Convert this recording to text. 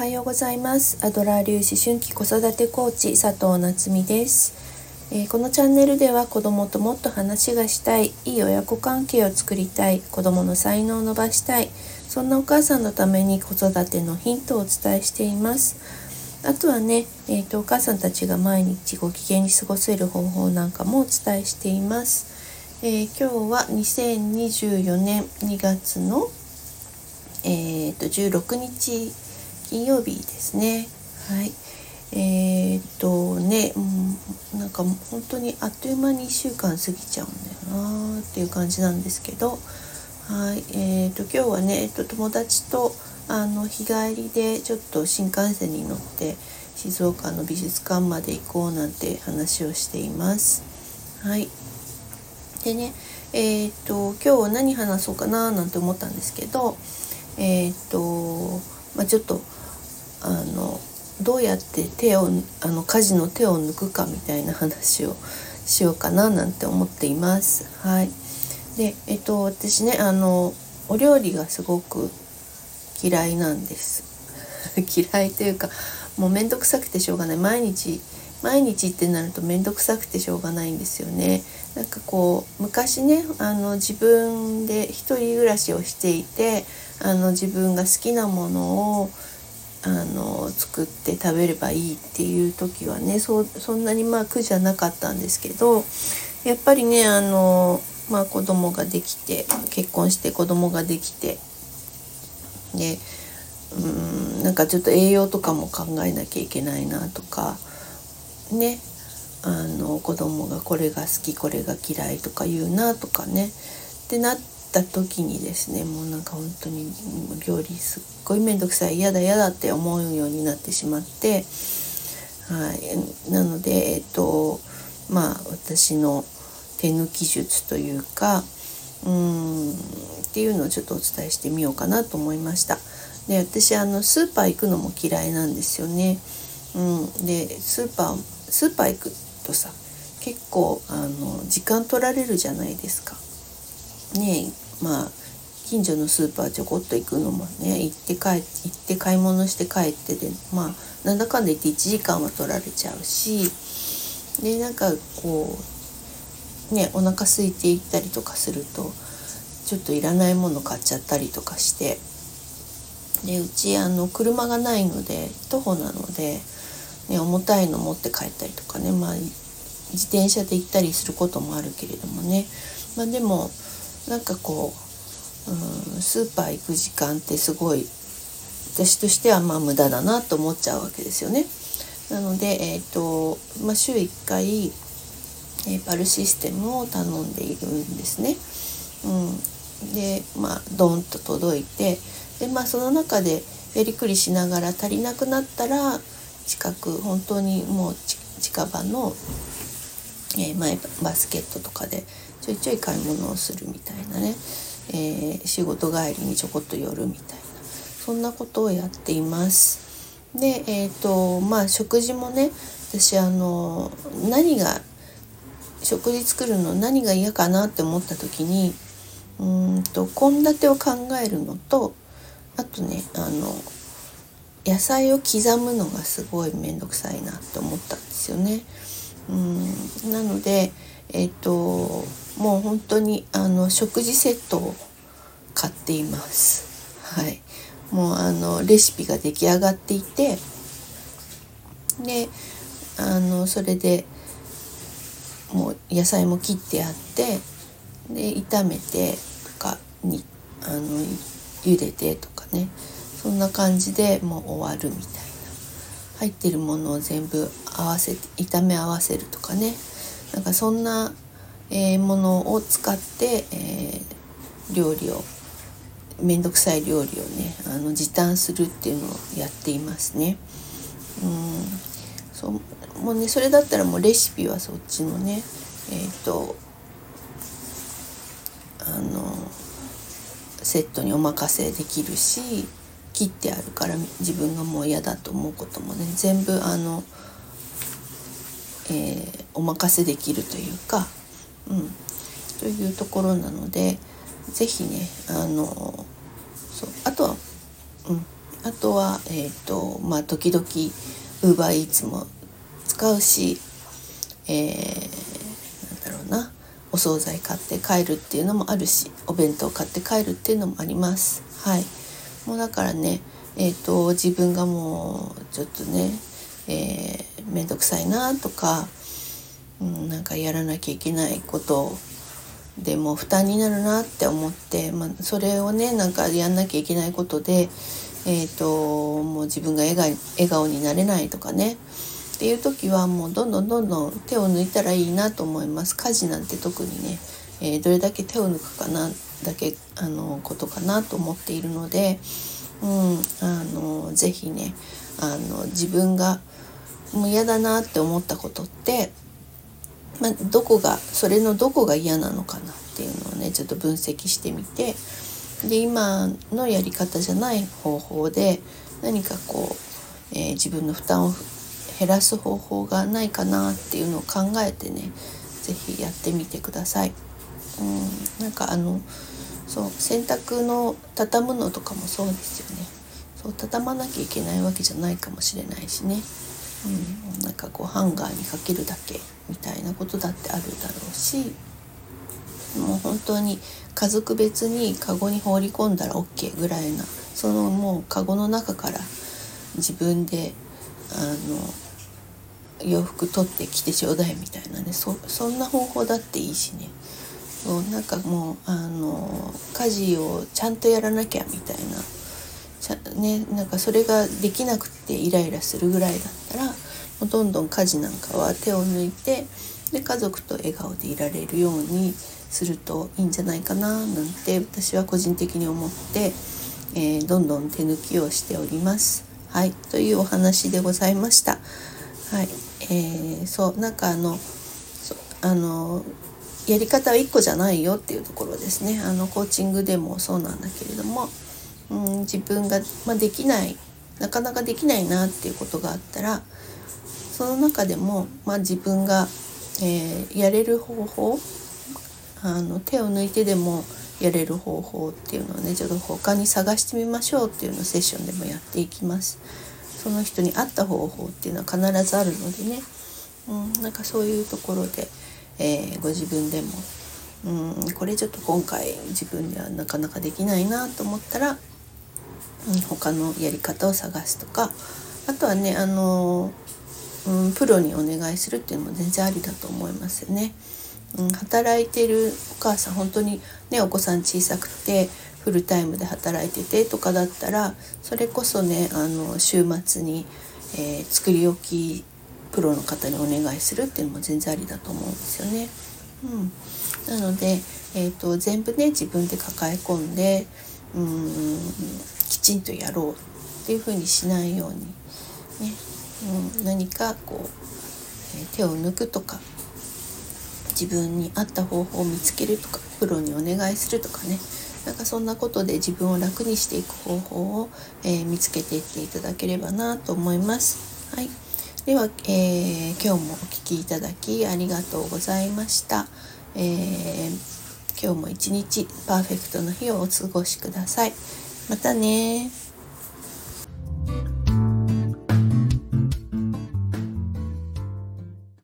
はようございます。アドラー粒子春季子育てコーチ佐藤夏実です、えー、このチャンネルでは子供ともっと話がしたいいい親子関係を作りたい子供の才能を伸ばしたいそんなお母さんのために子育てのヒントをお伝えしています。あとはね、えーと、お母さんたちが毎日ご機嫌に過ごせる方法なんかもお伝えしています、えー、今日は2024年2月のえーと、16日金曜日ですね。はい。えー、っとね、うん、なんか本当にあっという間に1週間過ぎちゃうんだよなっていう感じなんですけど、はい。えー、っと今日はね、えっと友達とあの日帰りでちょっと新幹線に乗って静岡の美術館まで行こうなんて話をしています。はい。でね、えー、っと今日何話そうかななんて思ったんですけど、えー、っと、まあ、ちょっとあのどうやって手をあの家事の手を抜くかみたいな話をしようかななんて思っています。はい、でえっと私ねあのお料理がすごく嫌いなんです。嫌いというかもう面倒くさくてしょうがない毎日毎日ってなると面倒くさくてしょうがないんですよね。なんかこう昔ねあの自分で一人暮らしをしていてあの自分が好きなものをあの作って食べればいいっていう時はねそそんなにまあ苦じゃなかったんですけどやっぱりねあの、まあ、子供ができて結婚して子供ができてでうんなんかちょっと栄養とかも考えなきゃいけないなとかねあの子供がこれが好きこれが嫌いとか言うなとかね。ってなってた時にですねもうなんか本当に料理すっごい面倒くさい嫌だ嫌だって思うようになってしまってはいなのでえっとまあ私の手抜き術というかうんっていうのをちょっとお伝えしてみようかなと思いました。で私あのスーパー行くのも嫌いなんですよね。うん、でスーパースーパー行くとさ結構あの時間取られるじゃないですか。ねまあ近所のスーパーちょこっと行くのもね行って帰行って買い物して帰ってでまあなんだかんだ言って1時間は取られちゃうしでなんかこうねお腹空いて行ったりとかするとちょっといらないもの買っちゃったりとかしてでうちあの車がないので徒歩なので、ね、重たいの持って帰ったりとかねまあ自転車で行ったりすることもあるけれどもね。まあでもなんかこう、うん、スーパー行く時間ってすごい私としてはまあ無駄だなと思っちゃうわけですよね。なので、えーとまあ、週1回、えー、パルシステムを頼んでいるんですね。うん、でまあドンと届いてで、まあ、その中でやりくりしながら足りなくなったら近く本当にもう近場の、えー、マイバスケットとかでちょいちょい買い物をするみたいなね、えー、仕事帰りにちょこっと寄るみたいなそんなことをやっています。でえっ、ー、とまあ食事もね私あの何が食事作るの何が嫌かなって思った時にうんと献立を考えるのとあとねあの野菜を刻むのがすごい面倒くさいなって思ったんですよね。うん。なのでえっ、ー、ともう本当にあの食事セットを買っています。はい、もうあのレシピが出来上がっていてであのそれでもう野菜も切ってあってで炒めてとかにあの茹でてとかね。そんな感じでもう終わるみたいな。入ってるものを全部合わせて炒め合わせるとかねなんかそんな、えー、ものを使って、えー、料理を面倒くさい料理をねあの時短するっていうのをやっていますね。うんそうもうねそれだったらもうレシピはそっちのねえっ、ー、とあのセットにお任せできるし切ってあるから自分がもう嫌だと思うこともね全部あの、えー、お任せできるというか、うん、というところなので是非ねあのそうあとは、うん、あとはえっ、ー、とまあ時々ウーバーイーツも使うし、えー、なんだろうなお惣菜買って帰るっていうのもあるしお弁当買って帰るっていうのもあります。はい。もうだからねえーと、自分がもうちょっとねえー、めんどくさいなとか、うん、なんかやらなきゃいけないことでも負担になるなって思って、まあ、それをねなんかやんなきゃいけないことで、えーと、もう自分が笑顔になれないとかねっていう時はもうどんどんどんどん手を抜いたらいいなと思います。家事なんて特にね、えー、どれだけ手を抜くかなってだけあのことかなと思っているので、うん、あのぜひねあの自分がもう嫌だなって思ったことって、ま、どこがそれのどこが嫌なのかなっていうのをねちょっと分析してみてで今のやり方じゃない方法で何かこう、えー、自分の負担を減らす方法がないかなっていうのを考えてね是非やってみてください。うん、なんかあのそう洗濯の畳むのとかもそうですよね。そう畳まなきゃいけないわけじゃないかもしれないしね、うん、なんかこうハンガーにかけるだけみたいなことだってあるだろうしもう本当に家族別にカゴに放り込んだら OK ぐらいなそのもうカゴの中から自分であの洋服取ってきてちょうだいみたいなねそそんな方法だっていいしね。そうなんかもうあの家事をちゃんとやらなきゃみたいなちゃ、ね、なんかそれができなくてイライラするぐらいだったらもうどんどん家事なんかは手を抜いてで家族と笑顔でいられるようにするといいんじゃないかななんて私は個人的に思って、えー、どんどん手抜きをしております。はい、というお話でございました。はい、えー、そうなんかあのあのやり方は1個じゃないよっていうところですね。あのコーチングでもそうなんだけれども、うん、自分が、まあ、できないなかなかできないなっていうことがあったらその中でも、まあ、自分が、えー、やれる方法あの手を抜いてでもやれる方法っていうのをねちょっと他に探してみましょうっていうのをセッションでもやっていきます。その人に合った方法っていうのは必ずあるのでね、うん、なんかそういうところでえー、ご自分でもうんこれちょっと今回自分ではなかなかできないなと思ったら、うん、他のやり方を探すとかあとはねあの、うん、プロにお願いするっていうのも全然ありだと思いますよね。うん、働いてるお母さん本当にねお子さん小さくてフルタイムで働いててとかだったらそれこそねあの週末に、えー、作り置きプロの方にお願いするっていうのも全然ありだと思うんですよね。うん、なので、えーと、全部ね自分で抱え込んでうんきちんとやろうっていうふうにしないように、ねうん、何かこう、えー、手を抜くとか自分に合った方法を見つけるとかプロにお願いするとかねなんかそんなことで自分を楽にしていく方法を、えー、見つけていっていただければなと思います。はいでは、えー、今日もお聴きいただきありがとうございました。えー、今日も一日パーフェクトの日をお過ごしください。またね